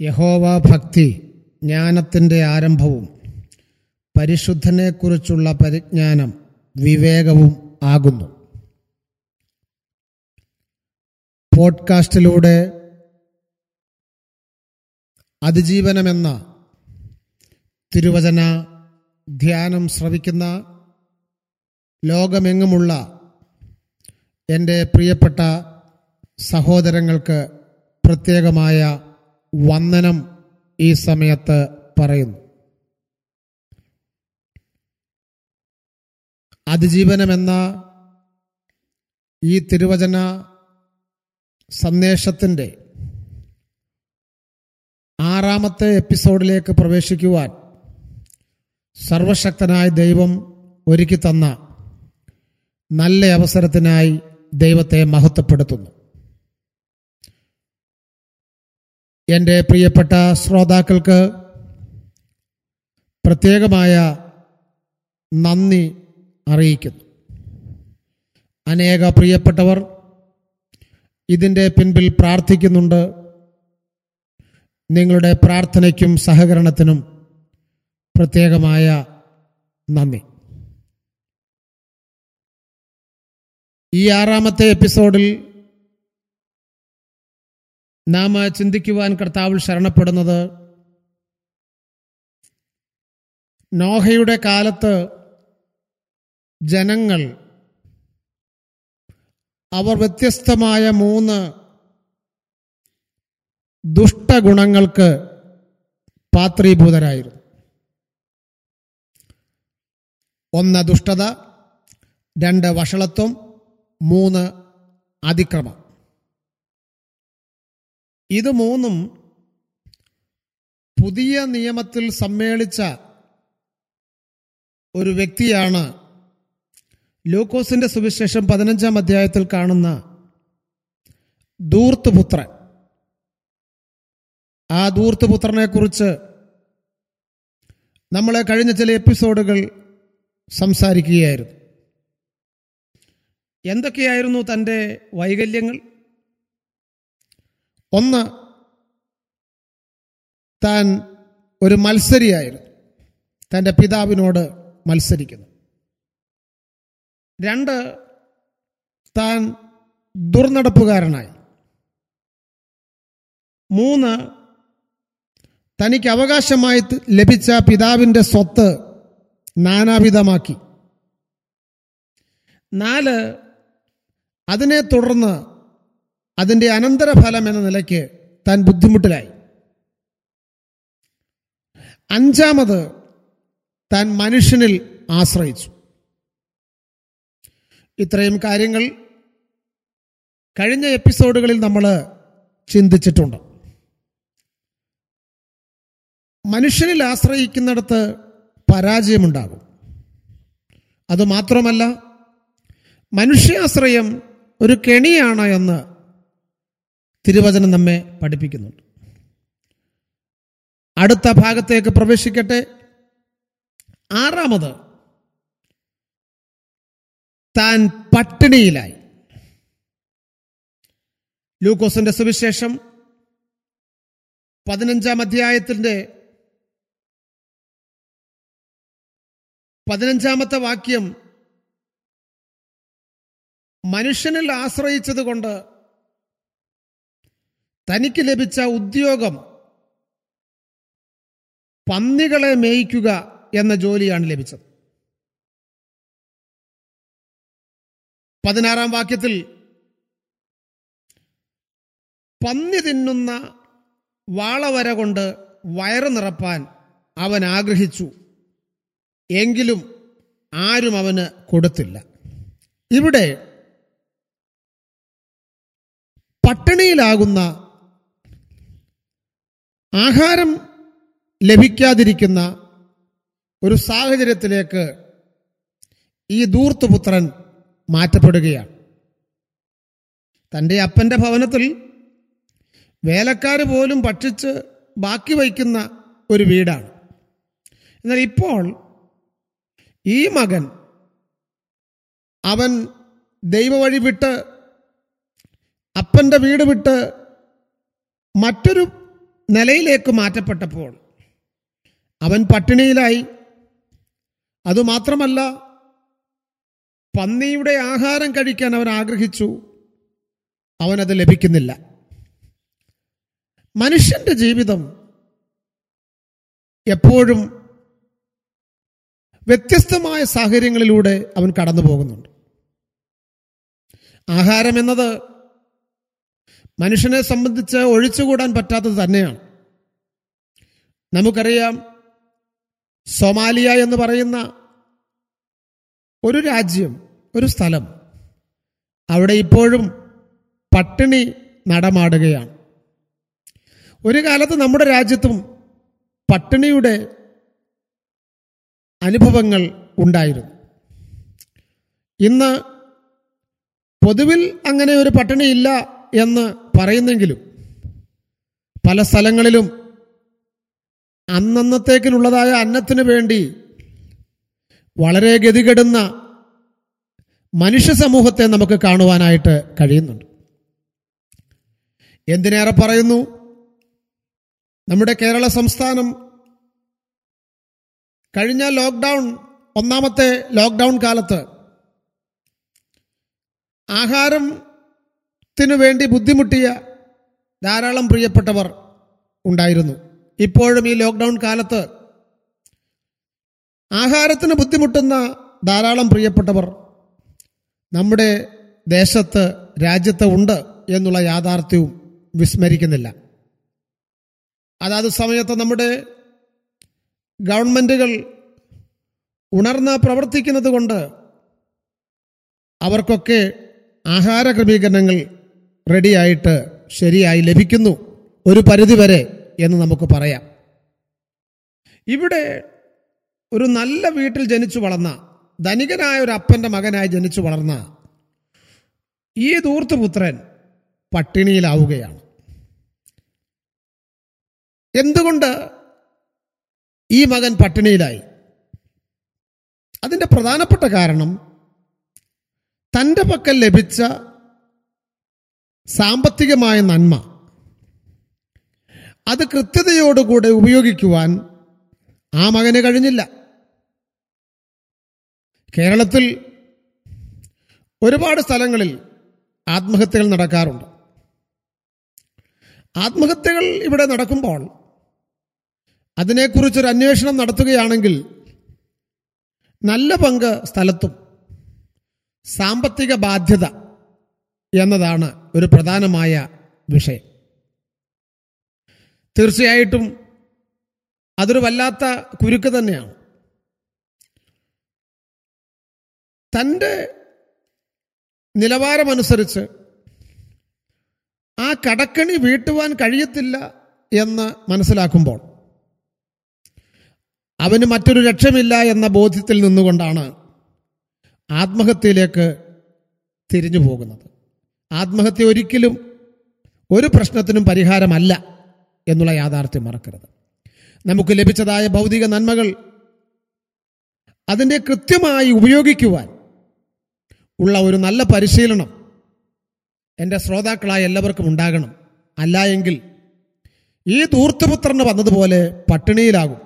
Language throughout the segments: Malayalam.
യഹോവ ഭക്തി ജ്ഞാനത്തിന്റെ ആരംഭവും പരിശുദ്ധനെക്കുറിച്ചുള്ള പരിജ്ഞാനം വിവേകവും ആകുന്നു. പോഡ്കാസ്റ്റിലൂടെ അതിജീവനമെന്ന തിരുവചന ധ്യാനം ശ്രവിക്കുന്ന ലോകമെങ്ങുമുള്ള എന്റെ പ്രിയപ്പെട്ട സഹോദരങ്ങൾക്ക് പ്രത്യേകമായ വന്ദനം ഈ സമയത്ത് പറയുന്നു. അതിജീവനമെന്ന ഈ തിരുവചന സന്ദേശത്തിന്റെ ആറാമത്തെ എപ്പിസോഡിലേക്ക് പ്രവേശിക്കുവാൻ സർവശക്തനായ ദൈവം ഒരുക്കി തന്ന നല്ല അവസരത്തിനായി ദൈവത്തെ മഹത്വപ്പെടുത്തുന്നു. എന്റെ പ്രിയപ്പെട്ട ശ്രോതാക്കൾക്ക് പ്രത്യേകമായ നന്ദി അറിയിക്കുന്നു. അനേക പ്രിയപ്പെട്ടവർ ഇതിന്റെ പിൻപിൽ പ്രാർത്ഥിക്കുന്നുണ്ട്. നിങ്ങളുടെ പ്രാർത്ഥനയ്ക്കും സഹകരണത്തിനും പ്രത്യേകമായ നന്ദി. ഈ ആറാമത്തെ എപ്പിസോഡിൽ നാം ചിന്തിക്കുവാൻ കർത്താവിൽ ശരണപ്പെടുന്നത് നോഹയുടെ കാലത്ത് ജനങ്ങൾ അവർ വ്യത്യസ്തമായ മൂന്ന് ദുഷ്ടഗുണങ്ങൾക്ക് പാത്രീഭൂതരായിരുന്നു. ഒന്ന് ദുഷ്ടത രണ്ട് വഷളത്വം മൂന്ന് അതിക്രമം. ഇത് മൂന്നും പുതിയ നിയമത്തിൽ സമ്മേളിച്ച ഒരു വ്യക്തിയാണ് ലൂക്കോസിന്റെ സുവിശേഷം പതിനഞ്ചാം അധ്യായത്തിൽ കാണുന്ന ദൂർത്തുപുത്രൻ ആ ദൂർത്തുപുത്രനെ കുറിച്ച് നമ്മൾ കഴിഞ്ഞ ചില എപ്പിസോഡുകൾ സംസാരിക്കുകയായിരുന്നു. എന്തൊക്കെയായിരുന്നു തന്റെ വൈകല്യങ്ങൾ? ഒന്ന് താൻ ഒരു മത്സരിയായിരുന്നു. തന്റെ പിതാവിനോട് മത്സരിക്കുന്നു. രണ്ട് താൻ ദുർനടപ്പുകാരനായി. മൂന്ന് തനിക്ക് അവകാശമായി ലഭിച്ച പിതാവിന്റെ സ്വത്ത് നാനാവിധമാക്കി. നാല് അതിനെ തുടർന്ന് അതിന്റെ അനന്തരഫലം എന്ന നിലയ്ക്ക് താൻ ബുദ്ധിമുട്ടിലായി. അഞ്ചാമത് താൻ മനുഷ്യനിൽ ആശ്രയിച്ചു. ഇത്രയും കാര്യങ്ങൾ കഴിഞ്ഞ എപ്പിസോഡുകളിൽ നമ്മൾ ചിന്തിച്ചിട്ടുണ്ട്. മനുഷ്യനിൽ ആശ്രയിക്കുന്നിടത്ത് പരാജയമുണ്ടാകും. അതുമാത്രമല്ല മനുഷ്യാശ്രയം ഒരു കെണിയാണ് എന്ന് തിരുവചനം നമ്മെ പഠിപ്പിക്കുന്നുണ്ട്. അടുത്ത ഭാഗത്തേക്ക് പ്രവേശിക്കട്ടെ. ആറാമത് താൻ പട്ടിണിയിലായി. ലൂക്കോസിന്റെ സുവിശേഷം പതിനഞ്ചാം അധ്യായത്തിന്റെ പതിനഞ്ചാമത്തെ വാക്യം മനുഷ്യനിൽ ആശ്രയിച്ചത് കൊണ്ട് തനിക്ക് ലഭിച്ച ഉദ്യോഗം പന്നികളെ മേയിക്കുക എന്ന ജോലിയാണ് ലഭിച്ചത്. പതിനാറാം വാക്യത്തിൽ പന്നി തിന്നുന്ന വാളവര കൊണ്ട് വയറ് നിറപ്പാൻ അവൻ ആഗ്രഹിച്ചു. എങ്കിലും ആരും അവന് കൊടുത്തില്ല. ഇവിടെ പട്ടിണിയിലാകുന്ന ആഹാരം ലഭിക്കാതിരിക്കുന്ന ഒരു സാഹചര്യത്തിലേക്ക് ഈ ദൂർത്തുപുത്രൻ മാറ്റപ്പെടുകയാണ്. തന്റെ അപ്പന്റെ ഭവനത്തിൽ വേലക്കാർ പോലും ഭക്ഷിച്ച് ബാക്കി വയ്ക്കുന്ന ഒരു വീടാണ്. എന്നാൽ ഇപ്പോൾ ഈ മകൻ അവൻ ദൈവവഴി വിട്ട് അപ്പന്റെ വീട് വിട്ട് മറ്റൊരു നിലയിലേക്ക് മാറ്റപ്പെട്ടപ്പോൾ അവൻ പട്ടിണിയിലായി. അതുമാത്രമല്ല പന്നിയുടെ ആഹാരം കഴിക്കാൻ അവൻ ആഗ്രഹിച്ചു. അവനത് ലഭിക്കുന്നില്ല. മനുഷ്യന്റെ ജീവിതം എപ്പോഴും വ്യത്യസ്തമായ സാഹചര്യങ്ങളിലൂടെ അവൻ കടന്നു പോകുന്നുണ്ട് ആഹാരം എന്നത് മനുഷ്യനെ സംബന്ധിച്ച് ഒഴിച്ചുകൂടാൻ പറ്റാത്തത് തന്നെയാണ്. നമുക്കറിയാം സൊമാലിയ എന്ന് പറയുന്ന ഒരു രാജ്യം ഒരു സ്ഥലം അവിടെ ഇപ്പോഴും പട്ടിണി നടമാടുകയാണ്. ഒരു കാലത്ത് നമ്മുടെ രാജ്യത്തും പട്ടിണിയുടെ അനുഭവങ്ങൾ ഉണ്ടായിരുന്നു. ഇന്ന് പൊതുവിൽ അങ്ങനെ ഒരു പട്ടിണി ഇല്ല എന്ന് പറയുന്നെങ്കിലും പല സ്ഥലങ്ങളിലും അന്നന്നത്തേക്കിനുള്ളതായ അന്നത്തിനു വേണ്ടി വളരെ ഗതികെടുന്ന മനുഷ്യ സമൂഹത്തെ നമുക്ക് കാണുവാനായിട്ട് കഴിയുന്നുണ്ട്. എന്തിനേറെ പറയുന്നു? നമ്മുടെ കേരള സംസ്ഥാനം കഴിഞ്ഞ ലോക്ക്ഡൗൺ ഒന്നാമത്തെ ലോക്ക്ഡൗൺ കാലത്ത് ആഹാരത്തിനു വേണ്ടി ബുദ്ധിമുട്ടിയ ധാരാളം പ്രിയപ്പെട്ടവർ ഉണ്ടായിരുന്നു. ഇപ്പോഴും ഈ ലോക്ക്ഡൗൺ കാലത്ത് ആഹാരത്തിന് ബുദ്ധിമുട്ടുന്ന ധാരാളം പ്രിയപ്പെട്ടവർ നമ്മുടെ ദേശത്ത് രാജ്യത്ത് ഉണ്ട് എന്നുള്ള യാഥാർത്ഥ്യവും വിസ്മരിക്കുന്നില്ല. അതാത് സമയത്ത് നമ്മുടെ ഗവൺമെന്റുകൾ ഉണർന്ന് പ്രവർത്തിക്കുന്നത് കൊണ്ട് അവർക്കൊക്കെ ആഹാര ക്രമീകരണങ്ങൾ റെഡിയായിട്ട് ശരിയായി ലഭിക്കുന്നു. ഒരു പരിധിവരെ എന്ന് നമുക്ക് പറയാം. ഇവിടെ ഒരു നല്ല വീട്ടിൽ ജനിച്ചു വളർന്ന ധനികനായ ഒരു അപ്പന്റെ മകനായി ജനിച്ചു വളർന്ന ഈ ദൂർത്തുപുത്രൻ പട്ടിണിയിലാവുകയാണ്. എന്തുകൊണ്ട് ഈ മകൻ പട്ടിണിയിലായി? അതിന്റെ പ്രധാനപ്പെട്ട കാരണം തന്റെ പക്കൽ ലഭിച്ച സാമ്പത്തികമായ നന്മ. അത് കൃത്യതയോടുകൂടെ ഉപയോഗിക്കുവാൻ ആ മകന് കഴിഞ്ഞില്ല. കേരളത്തിൽ ഒരുപാട് സ്ഥലങ്ങളിൽ ആത്മഹത്യകൾ നടക്കാറുണ്ട്. ആത്മഹത്യകൾ ഇവിടെ നടക്കുമ്പോൾ അതിനെക്കുറിച്ചൊരു അന്വേഷണം നടത്തുകയാണെങ്കിൽ നല്ല പങ്ക് സ്ഥലത്തും. സാമ്പത്തിക ബാധ്യത. എന്നതാണ് ഒരു പ്രധാനമായ വിഷയം. തീർച്ചയായിട്ടും അതൊരു വല്ലാത്ത കുരുക്ക് തന്നെയാണ്. തന്റെ നിലവാരമനുസരിച്ച് ആ കടക്കണി വീട്ടുവാൻ കഴിയത്തില്ല എന്ന് മനസ്സിലാക്കുമ്പോൾ അവന് മറ്റൊരു രക്ഷമില്ല എന്ന ബോധ്യത്തിൽ നിന്നുകൊണ്ടാണ് ആത്മഹത്യയിലേക്ക് തിരിഞ്ഞു പോകുന്നത് ആത്മഹത്യ ഒരിക്കലും ഒരു പ്രശ്നത്തിനും പരിഹാരമല്ല എന്നുള്ള യാഥാർത്ഥ്യം മറക്കരുത്. നമുക്ക് ലഭിച്ചതായ ഭൗതിക നന്മകൾ അതിന്റെ കൃത്യമായി ഉപയോഗിക്കുവാൻ ഉള്ള ഒരു നല്ല പരിശീലനം എന്റെ ശ്രോതാക്കളായ എല്ലാവർക്കും ഉണ്ടാകണം. അല്ല എങ്കിൽ ഈ ധൂർത്തപുത്രന് വന്നതുപോലെ പട്ടിണിയിലാകും.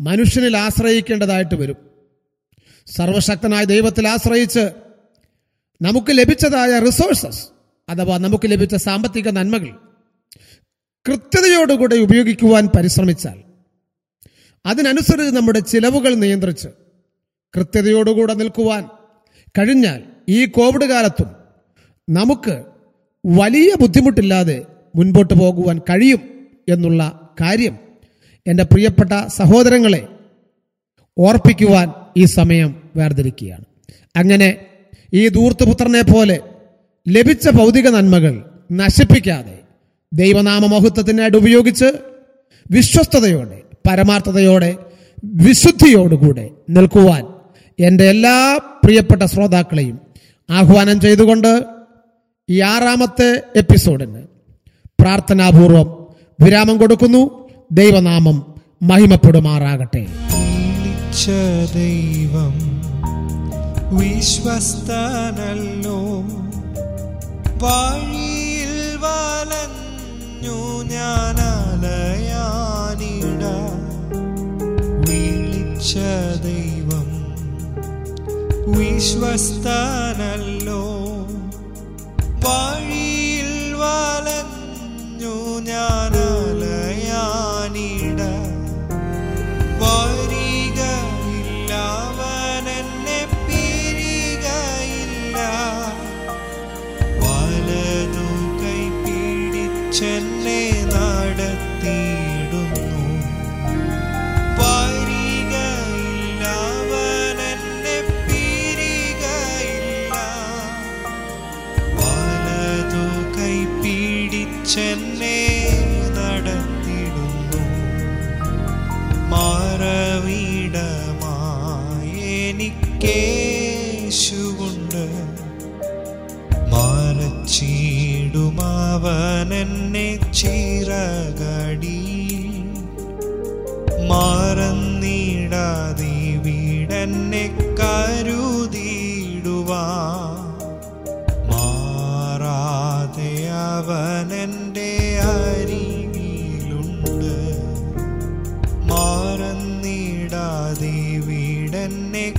മനുഷ്യനിൽ ആശ്രയിക്കേണ്ടതായിട്ട് വരും. സർവശക്തനായ ദൈവത്തിൽ ആശ്രയിച്ച് നമുക്ക് ലഭിച്ചതായ റിസോഴ്സസ് അഥവാ നമുക്ക് ലഭിച്ച സാമ്പത്തിക നന്മകൾ കൃത്യതയോടുകൂടെ ഉപയോഗിക്കുവാൻ പരിശ്രമിച്ചാൽ അതിനനുസരിച്ച് നമ്മുടെ ചിലവുകൾ നിയന്ത്രിച്ച് കൃത്യതയോടുകൂടെ നിൽക്കുവാൻ കഴിഞ്ഞാൽ ഈ കോവിഡ് കാലത്തും നമുക്ക് വലിയ ബുദ്ധിമുട്ടില്ലാതെ മുൻപോട്ട് പോകുവാൻ കഴിയും എന്നുള്ള കാര്യം എന്റെ പ്രിയപ്പെട്ട സഹോദരങ്ങളെ ഓർപ്പിക്കുവാൻ ഈ സമയം വേർതിരിക്കുകയാണ്. അങ്ങനെ ഈ ദൂർത്തുപുത്രനെ പോലെ ലഭിച്ച ഭൗതിക നന്മകൾ നശിപ്പിക്കാതെ ദൈവനാമ മഹത്വത്തിനായിട്ട് ഉപയോഗിച്ച് വിശ്വസ്തയോടെ പരമാർത്ഥതയോടെ വിശുദ്ധിയോടുകൂടെ നിൽക്കുവാൻ എന്റെ എല്ലാ പ്രിയപ്പെട്ട ശ്രോതാക്കളെയും ആഹ്വാനം ചെയ്തുകൊണ്ട് ഈ ആറാമത്തെ എപ്പിസോഡിന് പ്രാർത്ഥനാപൂർവം വിരാമം കൊടുക്കുന്നു. ദൈവനാമം മഹിമപ്പെടുമാറാകട്ടെ. ദൈവം വിശ്വസ്തനല്ലോ. വഴിയിൽ വലഞ്ഞു ഞാനലയാനിട. വിളിച്ച ദൈവം വിശ്വസ്തനല്ലോ. വഴി ചീടുമാവനെന്നെ ചിറകടി. മാറന്നിടാതെ വീടന്നെ കരുതിയിടുവാ. മാറാതെ അവനെന്റെ അരികിലുണ്ട്. മാറന്നിടാതെ വീടന്നെ